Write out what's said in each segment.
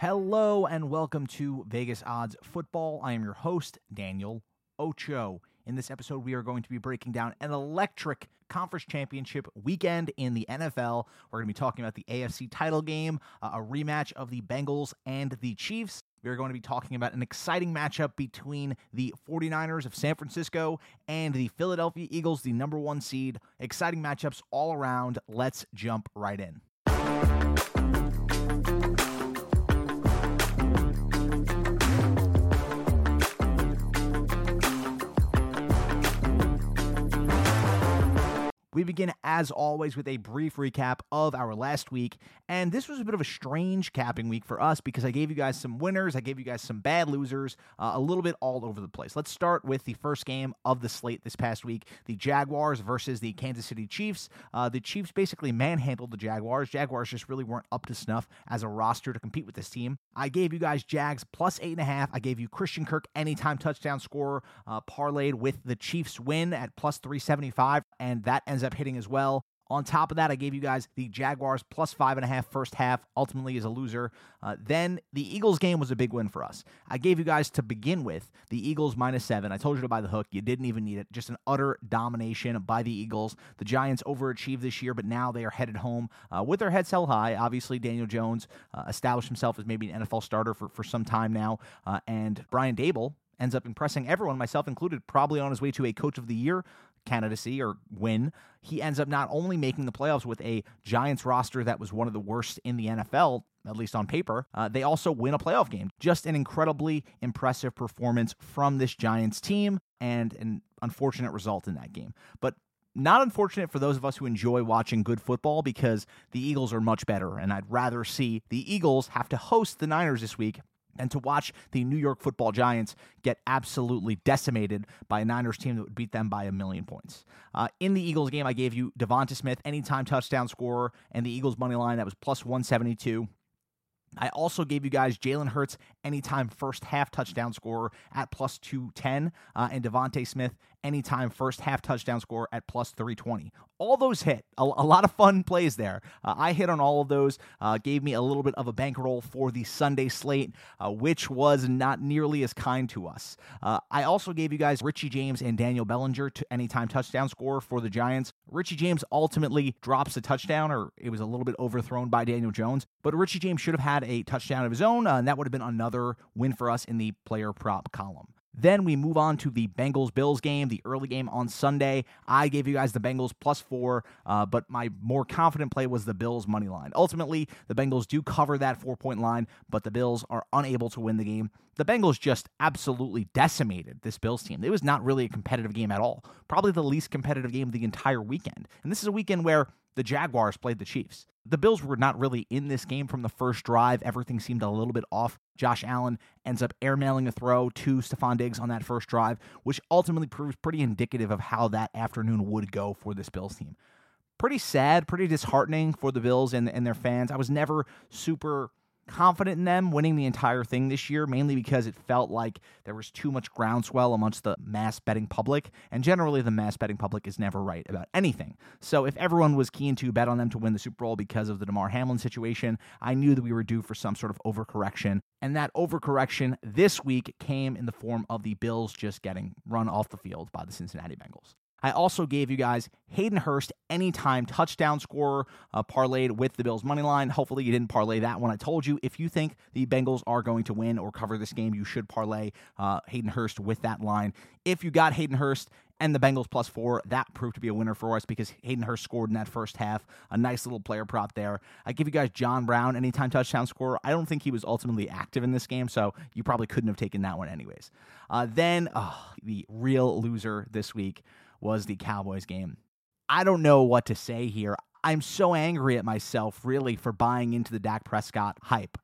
Hello and welcome to Vegas Odds Football. I am your host, Daniel Ocho. In this episode, we are going to be breaking down an electric conference championship weekend in the NFL. We're going to be talking about the AFC title game, uh, a rematch of the Bengals and the Chiefs. We are going to be talking about an exciting matchup between the 49ers of San Francisco and the Philadelphia Eagles, the number one seed. Exciting matchups all around. Let's jump right in. We begin, as always, with a brief recap of our last week. And this was a bit of a strange capping week for us because I gave you guys some winners, I gave you guys some bad losers, uh, a little bit all over the place. Let's start with the first game of the slate this past week the Jaguars versus the Kansas City Chiefs. Uh, the Chiefs basically manhandled the Jaguars. Jaguars just really weren't up to snuff as a roster to compete with this team. I gave you guys Jags plus eight and a half. I gave you Christian Kirk anytime touchdown scorer, uh, parlayed with the Chiefs win at plus 375, and that ends up hitting as well. On top of that, I gave you guys the Jaguars plus five and a half first half, ultimately is a loser. Uh, then the Eagles game was a big win for us. I gave you guys to begin with the Eagles minus seven. I told you to buy the hook. You didn't even need it. Just an utter domination by the Eagles. The Giants overachieved this year, but now they are headed home uh, with their heads held high. Obviously, Daniel Jones uh, established himself as maybe an NFL starter for, for some time now. Uh, and Brian Daboll, ends up impressing everyone, myself included, probably on his way to a coach of the year candidacy or win, he ends up not only making the playoffs with a Giants roster that was one of the worst in the NFL, at least on paper, uh, they also win a playoff game. Just an incredibly impressive performance from this Giants team and an unfortunate result in that game. But not unfortunate for those of us who enjoy watching good football because the Eagles are much better, and I'd rather see the Eagles have to host the Niners this week and to watch the New York football Giants get absolutely decimated by a Niners team that would beat them by a million points. Uh, in the Eagles game, I gave you DeVonta Smith, anytime touchdown scorer, and the Eagles money line that was plus 172. I also gave you guys Jalen Hurts anytime first half touchdown scorer at plus 210 uh, and DeVonta Smith anytime first half touchdown score at plus 320. All those hit. A, a lot of fun plays there. Uh, I hit on all of those, uh, gave me a little bit of a bankroll for the Sunday slate, uh, which was not nearly as kind to us. Uh, I also gave you guys Richie James and Daniel Bellinger to anytime touchdown score for the Giants. Richie James ultimately drops a touchdown, or it was a little bit overthrown by Daniel Jones, but Richie James should have had a touchdown of his own, uh, and that would have been another win for us in the player prop column. Then we move on to the Bengals Bills game, the early game on Sunday. I gave you guys the Bengals plus four, uh, but my more confident play was the Bills money line. Ultimately, the Bengals do cover that four point line, but the Bills are unable to win the game. The Bengals just absolutely decimated this Bills team. It was not really a competitive game at all. Probably the least competitive game of the entire weekend. And this is a weekend where the Jaguars played the Chiefs. The Bills were not really in this game from the first drive. Everything seemed a little bit off. Josh Allen ends up airmailing a throw to Stefon Diggs on that first drive, which ultimately proves pretty indicative of how that afternoon would go for this Bills team. Pretty sad, pretty disheartening for the Bills and, and their fans. I was never super confident in them winning the entire thing this year, mainly because it felt like there was too much groundswell amongst the mass betting public. And generally, the mass betting public is never right about anything. So if everyone was keen to bet on them to win the Super Bowl because of the Damar Hamlin situation, I knew that we were due for some sort of overcorrection. And that overcorrection this week came in the form of the Bills just getting run off the field by the Cincinnati Bengals. I also gave you guys Hayden Hurst anytime touchdown scorer uh, parlayed with the Bills money line. Hopefully you didn't parlay that one. I told you if you think the Bengals are going to win or cover this game, you should parlay uh, Hayden Hurst with that line. If you got Hayden Hurst and the Bengals plus four, that proved to be a winner for us because Hayden Hurst scored in that first half. A nice little player prop there. I give you guys John Brown anytime touchdown scorer. I don't think he was ultimately active in this game, so you probably couldn't have taken that one anyways. Uh, then oh, the real loser this week was the Cowboys game. I don't know what to say here. I'm so angry at myself, really, for buying into the Dak Prescott hype.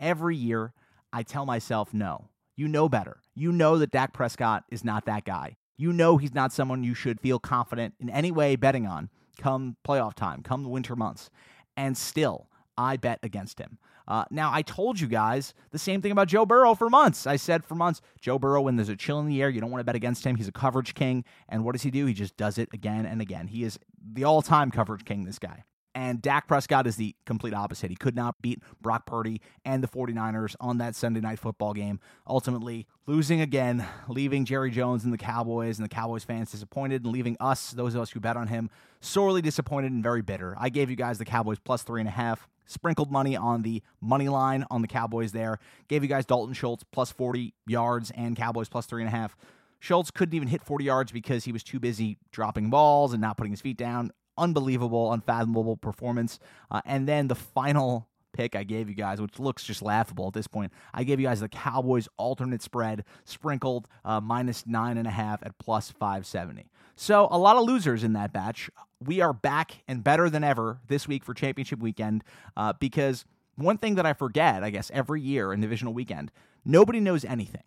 Every year, I tell myself, no, you know better. You know that Dak Prescott is not that guy. You know he's not someone you should feel confident in any way betting on come playoff time, come the winter months. And still, I bet against him. Uh, now, I told you guys the same thing about Joe Burrow for months. I said for months, Joe Burrow, when there's a chill in the air, you don't want to bet against him. He's a coverage king. And what does he do? He just does it again and again. He is the all time coverage king, this guy. And Dak Prescott is the complete opposite. He could not beat Brock Purdy and the 49ers on that Sunday night football game. Ultimately, losing again, leaving Jerry Jones and the Cowboys and the Cowboys fans disappointed, and leaving us, those of us who bet on him, sorely disappointed and very bitter. I gave you guys the Cowboys plus three and a half sprinkled money on the money line on the Cowboys there. Gave you guys Dalton Schultz plus 40 yards and Cowboys plus three and a half. Schultz couldn't even hit 40 yards because he was too busy dropping balls and not putting his feet down. Unbelievable, unfathomable performance. Uh, and then the final pick I gave you guys, which looks just laughable at this point. I gave you guys the Cowboys alternate spread, sprinkled uh, minus nine and a half at plus 570. So a lot of losers in that batch. We are back and better than ever this week for championship weekend uh, because one thing that I forget, I guess, every year in divisional weekend, nobody knows anything.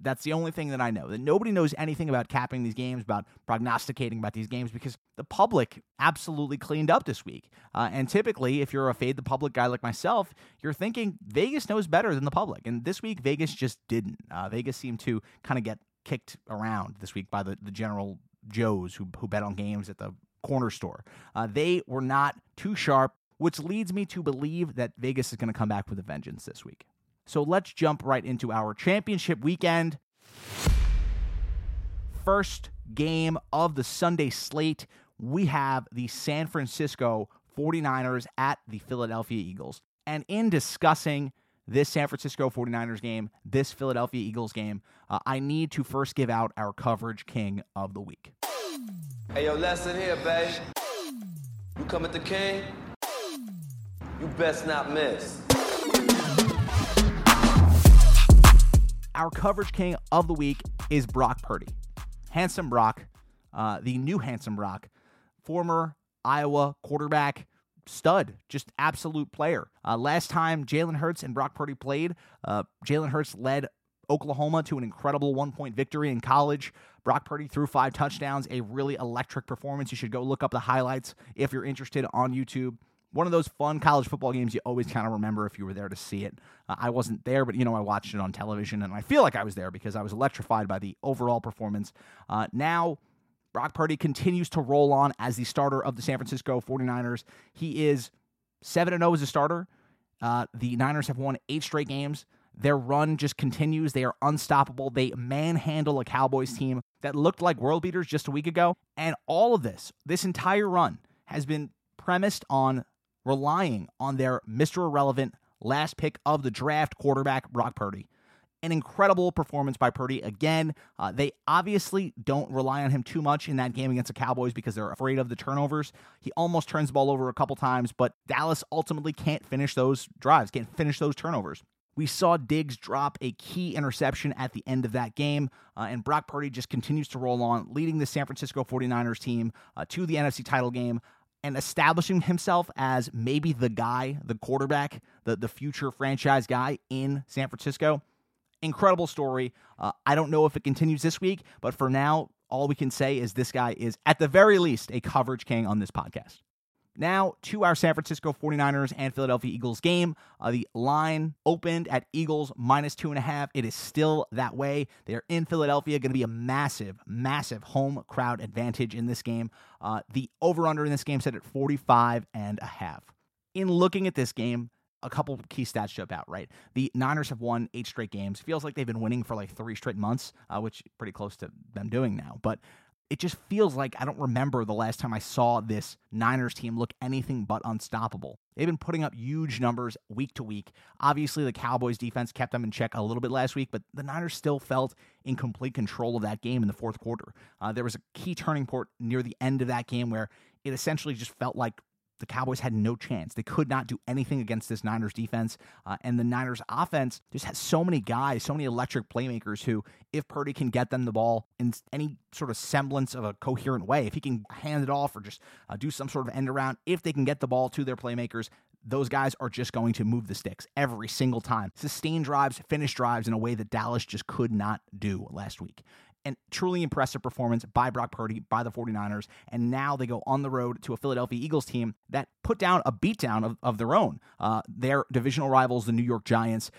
That's the only thing that I know. That nobody knows anything about capping these games, about prognosticating about these games, because the public absolutely cleaned up this week. Uh, and typically, if you're a fade the public guy like myself, you're thinking Vegas knows better than the public. And this week, Vegas just didn't. Uh, Vegas seemed to kind of get kicked around this week by the, the general Joes who, who bet on games at the corner store. Uh, they were not too sharp, which leads me to believe that Vegas is going to come back with a vengeance this week. So let's jump right into our championship weekend. First game of the Sunday slate, we have the San Francisco 49ers at the Philadelphia Eagles. And in discussing this San Francisco 49ers game, this Philadelphia Eagles game, uh, I need to first give out our coverage king of the week. Hey, yo, lesson here, babe. You come at the king, you best not miss. Our coverage king of the week is Brock Purdy. Handsome Brock, uh, the new Handsome Brock, former Iowa quarterback, stud, just absolute player. Uh, last time Jalen Hurts and Brock Purdy played, uh, Jalen Hurts led Oklahoma to an incredible one point victory in college. Brock Purdy threw five touchdowns, a really electric performance. You should go look up the highlights if you're interested on YouTube one of those fun college football games you always kind of remember if you were there to see it. Uh, I wasn't there, but you know, I watched it on television and I feel like I was there because I was electrified by the overall performance. Uh, now, Brock Purdy continues to roll on as the starter of the San Francisco 49ers. He is 7 0 as a starter. Uh, the Niners have won eight straight games. Their run just continues. They are unstoppable. They manhandle a Cowboys team that looked like world beaters just a week ago. And all of this, this entire run, has been premised on relying on their Mr. Irrelevant last pick of the draft quarterback, Brock Purdy. An incredible performance by Purdy. Again, uh, they obviously don't rely on him too much in that game against the Cowboys because they're afraid of the turnovers. He almost turns the ball over a couple times, but Dallas ultimately can't finish those drives, can't finish those turnovers. We saw Diggs drop a key interception at the end of that game, uh, and Brock Purdy just continues to roll on, leading the San Francisco 49ers team uh, to the NFC title game and establishing himself as maybe the guy, the quarterback, the, the future franchise guy in San Francisco. Incredible story. Uh, I don't know if it continues this week, but for now, all we can say is this guy is, at the very least, a coverage king on this podcast. Now to our San Francisco 49ers and Philadelphia Eagles game. Uh, the line opened at Eagles minus two and a half. It is still that way. They are in Philadelphia, going to be a massive, massive home crowd advantage in this game. Uh, the over under in this game set at 45 and a half. In looking at this game, a couple key stats jump out, right? The Niners have won eight straight games. Feels like they've been winning for like three straight months, uh, which pretty close to them doing now. But it just feels like I don't remember the last time I saw this Niners team look anything but unstoppable. They've been putting up huge numbers week to week. Obviously, the Cowboys defense kept them in check a little bit last week, but the Niners still felt in complete control of that game in the fourth quarter. Uh, there was a key turning point near the end of that game where it essentially just felt like the Cowboys had no chance. They could not do anything against this Niners defense. Uh, and the Niners offense just has so many guys, so many electric playmakers who, if Purdy can get them the ball in any sort of semblance of a coherent way, if he can hand it off or just uh, do some sort of end around, if they can get the ball to their playmakers, those guys are just going to move the sticks every single time. Sustain drives, finish drives in a way that Dallas just could not do last week and truly impressive performance by Brock Purdy, by the 49ers. And now they go on the road to a Philadelphia Eagles team that put down a beatdown of, of their own. Uh, their divisional rivals, the New York Giants,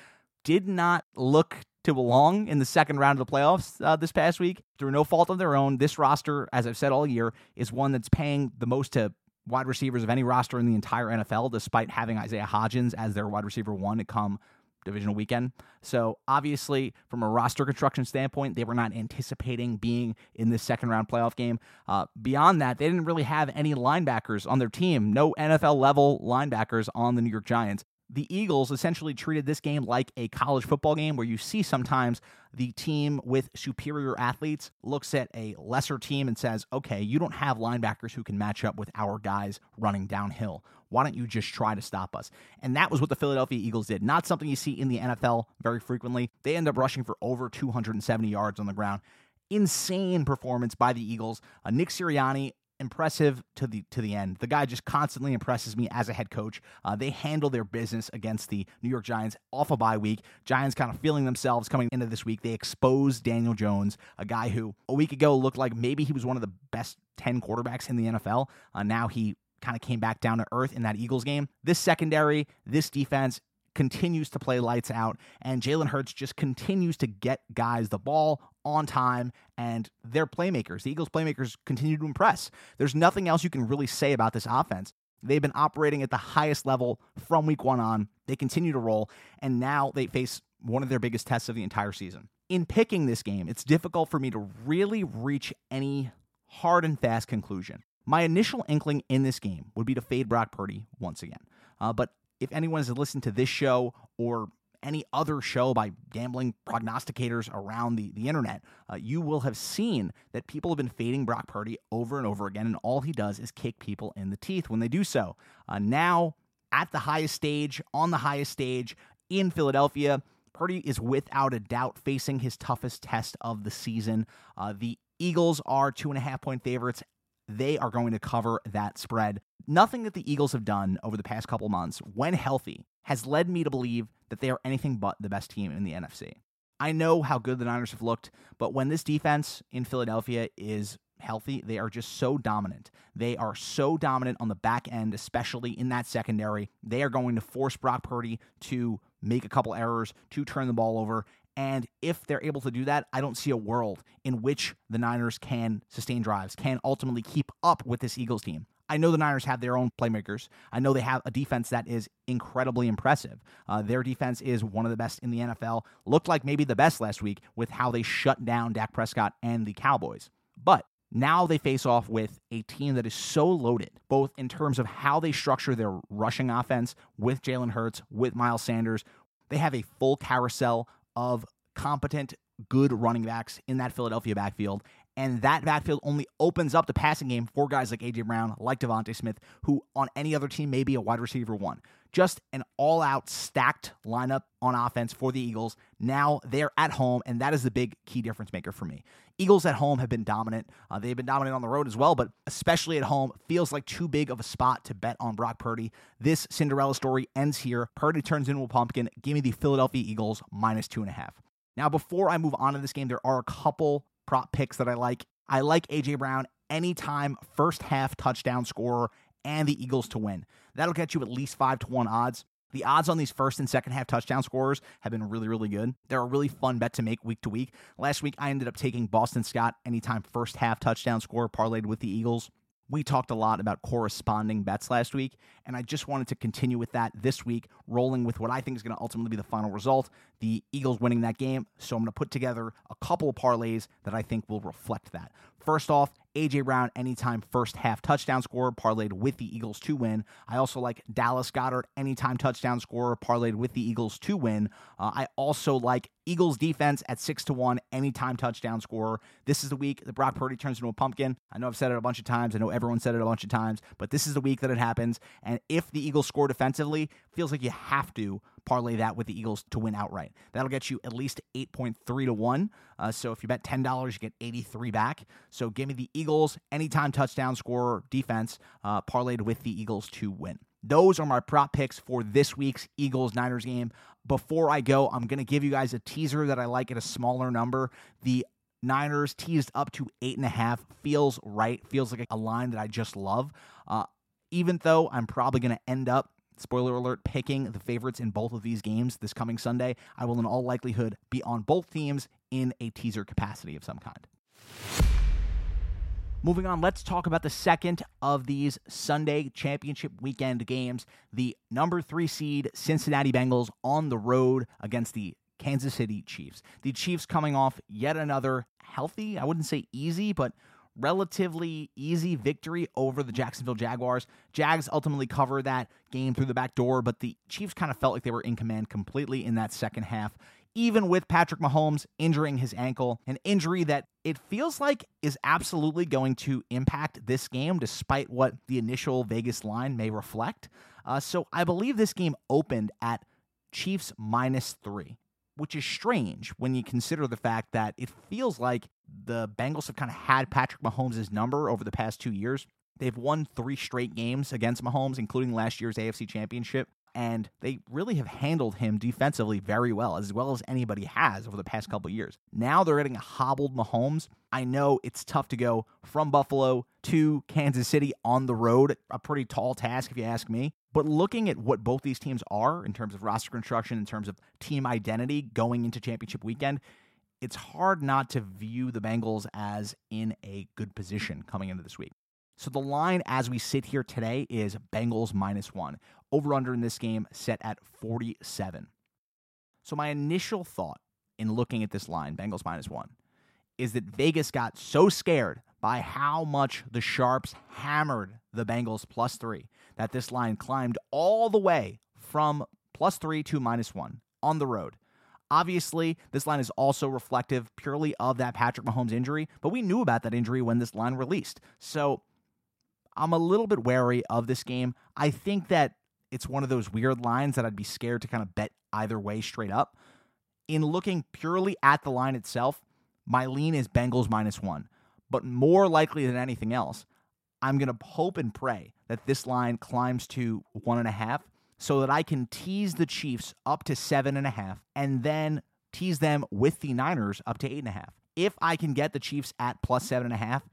did not look to belong in the second round of the playoffs uh, this past week through no fault of their own. This roster, as I've said all year, is one that's paying the most to wide receivers of any roster in the entire NFL, despite having Isaiah Hodgins as their wide receiver one to come divisional weekend. So obviously, from a roster construction standpoint, they were not anticipating being in this second round playoff game. Uh, beyond that, they didn't really have any linebackers on their team. No NFL level linebackers on the New York Giants the Eagles essentially treated this game like a college football game where you see sometimes the team with superior athletes looks at a lesser team and says, okay, you don't have linebackers who can match up with our guys running downhill. Why don't you just try to stop us? And that was what the Philadelphia Eagles did. Not something you see in the NFL very frequently. They end up rushing for over 270 yards on the ground insane performance by the Eagles. Uh, Nick Sirianni impressive to the to the end. The guy just constantly impresses me as a head coach. Uh, they handle their business against the New York Giants off a bye week. Giants kind of feeling themselves coming into this week. They exposed Daniel Jones, a guy who a week ago looked like maybe he was one of the best 10 quarterbacks in the NFL. Uh, now he kind of came back down to earth in that Eagles game. This secondary, this defense continues to play lights out, and Jalen Hurts just continues to get guys the ball on time, and they're playmakers. The Eagles' playmakers continue to impress. There's nothing else you can really say about this offense. They've been operating at the highest level from week one on. They continue to roll, and now they face one of their biggest tests of the entire season. In picking this game, it's difficult for me to really reach any hard and fast conclusion. My initial inkling in this game would be to fade Brock Purdy once again. Uh, but if anyone has listened to this show or any other show by gambling prognosticators around the, the internet, uh, you will have seen that people have been fading Brock Purdy over and over again, and all he does is kick people in the teeth when they do so. Uh, now, at the highest stage, on the highest stage in Philadelphia, Purdy is without a doubt facing his toughest test of the season. Uh, the Eagles are two and a half point favorites they are going to cover that spread. Nothing that the Eagles have done over the past couple months, when healthy, has led me to believe that they are anything but the best team in the NFC. I know how good the Niners have looked, but when this defense in Philadelphia is healthy, they are just so dominant. They are so dominant on the back end, especially in that secondary. They are going to force Brock Purdy to make a couple errors, to turn the ball over, and if they're able to do that, I don't see a world in which the Niners can sustain drives, can ultimately keep up with this Eagles team. I know the Niners have their own playmakers. I know they have a defense that is incredibly impressive. Uh, their defense is one of the best in the NFL. Looked like maybe the best last week with how they shut down Dak Prescott and the Cowboys. But now they face off with a team that is so loaded, both in terms of how they structure their rushing offense with Jalen Hurts, with Miles Sanders. They have a full carousel of competent, good running backs in that Philadelphia backfield. And that backfield only opens up the passing game for guys like A.J. Brown, like DeVonta Smith, who on any other team may be a wide receiver one. Just an all out stacked lineup on offense for the Eagles. Now they're at home, and that is the big key difference maker for me. Eagles at home have been dominant. Uh, they've been dominant on the road as well, but especially at home, feels like too big of a spot to bet on Brock Purdy. This Cinderella story ends here. Purdy turns into a pumpkin. Give me the Philadelphia Eagles minus two and a half. Now, before I move on to this game, there are a couple prop picks that I like. I like AJ Brown anytime first half touchdown scorer and the Eagles to win. That'll get you at least five to one odds. The odds on these first and second half touchdown scorers have been really, really good. They're a really fun bet to make week to week. Last week, I ended up taking Boston Scott anytime first half touchdown scorer parlayed with the Eagles. We talked a lot about corresponding bets last week, and I just wanted to continue with that this week, rolling with what I think is going to ultimately be the final result the Eagles winning that game. So I'm going to put together a couple of parlays that I think will reflect that. First off, AJ Brown anytime first half touchdown scorer parlayed with the Eagles to win. I also like Dallas Goedert anytime touchdown scorer parlayed with the Eagles to win. Uh, I also like Eagles defense at six to one anytime touchdown scorer. This is the week that Brock Purdy turns into a pumpkin. I know I've said it a bunch of times. I know everyone said it a bunch of times, but this is the week that it happens. And if the Eagles score defensively, feels like you have to parlay that with the Eagles to win outright. That'll get you at least 8.3 to 1. Uh, so if you bet $10, you get 83 back. So give me the Eagles anytime touchdown scorer defense uh, parlayed with the Eagles to win. Those are my prop picks for this week's Eagles Niners game. Before I go, I'm going to give you guys a teaser that I like at a smaller number. The Niners teased up to eight and a half feels right, feels like a line that I just love. Uh, even though I'm probably going to end up spoiler alert, picking the favorites in both of these games this coming Sunday, I will in all likelihood be on both teams in a teaser capacity of some kind. Moving on, let's talk about the second of these Sunday championship weekend games. The number three seed Cincinnati Bengals on the road against the Kansas City Chiefs. The Chiefs coming off yet another healthy, I wouldn't say easy, but relatively easy victory over the Jacksonville Jaguars. Jags ultimately cover that game through the back door, but the Chiefs kind of felt like they were in command completely in that second half. Even with Patrick Mahomes injuring his ankle, an injury that it feels like is absolutely going to impact this game, despite what the initial Vegas line may reflect. Uh, so I believe this game opened at Chiefs minus three which is strange when you consider the fact that it feels like the Bengals have kind of had Patrick Mahomes' number over the past two years. They've won three straight games against Mahomes, including last year's AFC Championship, and they really have handled him defensively very well, as well as anybody has over the past couple years. Now they're getting a hobbled Mahomes. I know it's tough to go from Buffalo to Kansas City on the road, a pretty tall task if you ask me. But looking at what both these teams are in terms of roster construction, in terms of team identity going into championship weekend, it's hard not to view the Bengals as in a good position coming into this week. So the line as we sit here today is Bengals minus one. Over under in this game set at 47. So my initial thought in looking at this line, Bengals minus one, is that Vegas got so scared by how much the Sharps hammered the Bengals plus three that this line climbed all the way from plus three to minus one on the road. Obviously, this line is also reflective purely of that Patrick Mahomes injury, but we knew about that injury when this line released. So I'm a little bit wary of this game. I think that it's one of those weird lines that I'd be scared to kind of bet either way straight up. In looking purely at the line itself, my lean is Bengals minus one. But more likely than anything else, I'm going to hope and pray that this line climbs to one and a half so that I can tease the Chiefs up to seven and a half and then tease them with the Niners up to eight and a half. If I can get the Chiefs at plus seven and a half,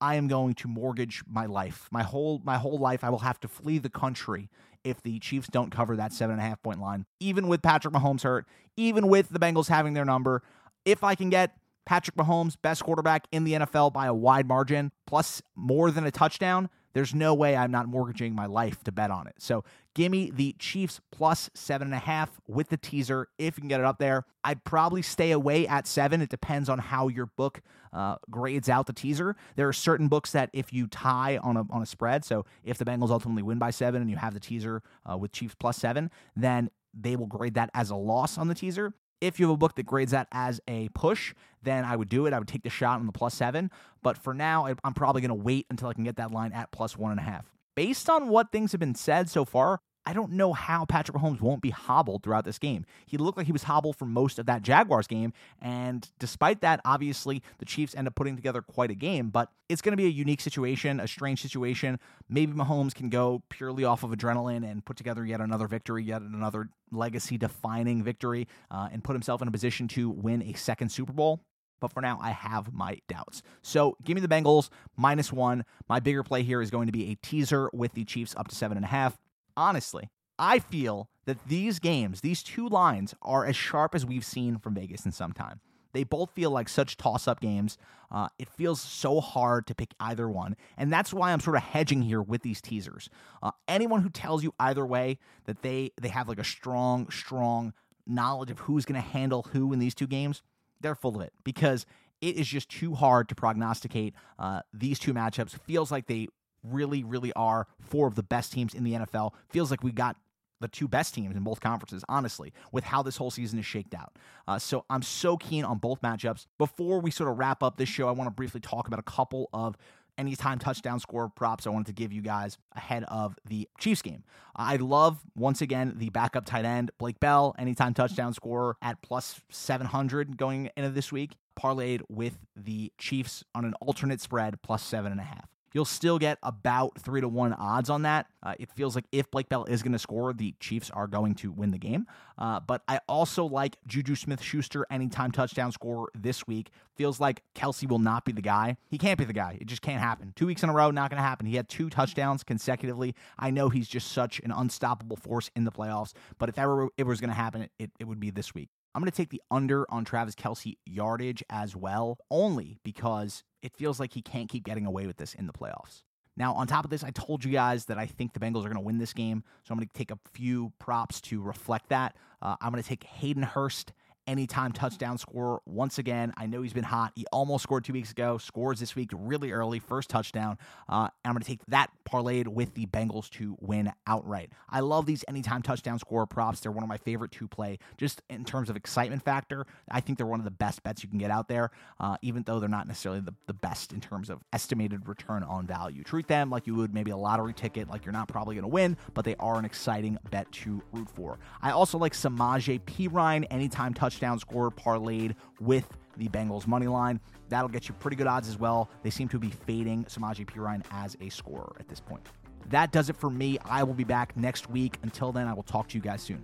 I am going to mortgage my life. My whole my whole life I will have to flee the country if the Chiefs don't cover that seven and a half point line. Even with Patrick Mahomes hurt, even with the Bengals having their number, if I can get Patrick Mahomes, best quarterback in the NFL by a wide margin, plus more than a touchdown, there's no way I'm not mortgaging my life to bet on it. So give me the Chiefs plus seven and a half with the teaser if you can get it up there. I'd probably stay away at seven. It depends on how your book uh, grades out the teaser. There are certain books that if you tie on a on a spread, so if the Bengals ultimately win by seven and you have the teaser uh, with Chiefs plus seven, then they will grade that as a loss on the teaser. If you have a book that grades that as a push, then I would do it. I would take the shot on the plus seven. But for now, I'm probably going to wait until I can get that line at plus one and a half. Based on what things have been said so far, I don't know how Patrick Mahomes won't be hobbled throughout this game. He looked like he was hobbled for most of that Jaguars game. And despite that, obviously, the Chiefs end up putting together quite a game. But it's going to be a unique situation, a strange situation. Maybe Mahomes can go purely off of adrenaline and put together yet another victory, yet another legacy defining victory, uh, and put himself in a position to win a second Super Bowl. But for now, I have my doubts. So give me the Bengals minus one. My bigger play here is going to be a teaser with the Chiefs up to seven and a half honestly, I feel that these games, these two lines, are as sharp as we've seen from Vegas in some time. They both feel like such toss up games. Uh, it feels so hard to pick either one. And that's why I'm sort of hedging here with these teasers. Uh, anyone who tells you either way that they, they have like a strong, strong knowledge of who's going to handle who in these two games, they're full of it because it is just too hard to prognosticate uh, these two matchups. Feels like they really, really are four of the best teams in the NFL. Feels like we got the two best teams in both conferences, honestly, with how this whole season is shaked out. Uh, so I'm so keen on both matchups. Before we sort of wrap up this show, I want to briefly talk about a couple of anytime touchdown score props I wanted to give you guys ahead of the Chiefs game. I love, once again, the backup tight end, Blake Bell, anytime touchdown scorer at plus 700 going into this week, parlayed with the Chiefs on an alternate spread plus seven and a half you'll still get about three to one odds on that. Uh, it feels like if Blake Bell is going to score, the Chiefs are going to win the game. Uh, but I also like Juju Smith Schuster anytime touchdown score this week. Feels like Kelce will not be the guy. He can't be the guy. It just can't happen. Two weeks in a row, not going to happen. He had two touchdowns consecutively. I know he's just such an unstoppable force in the playoffs, but if ever it was going to happen, it, it would be this week. I'm going to take the under on Travis Kelce yardage as well, only because it feels like he can't keep getting away with this in the playoffs. Now, on top of this, I told you guys that I think the Bengals are going to win this game. So I'm going to take a few props to reflect that. Uh, I'm going to take Hayden Hurst anytime touchdown scorer. Once again, I know he's been hot. He almost scored two weeks ago, scores this week really early, first touchdown. Uh, I'm going to take that parlayed with the Bengals to win outright. I love these anytime touchdown scorer props. They're one of my favorite to play just in terms of excitement factor. I think they're one of the best bets you can get out there, uh, even though they're not necessarily the, the best in terms of estimated return on value. Treat them like you would maybe a lottery ticket, like you're not probably going to win, but they are an exciting bet to root for. I also like Samaje Perine anytime touchdown scorer parlayed with the Bengals money line. That'll get you pretty good odds as well. They seem to be fading Samaje Perine as a scorer at this point. That does it for me. I will be back next week. Until then, I will talk to you guys soon.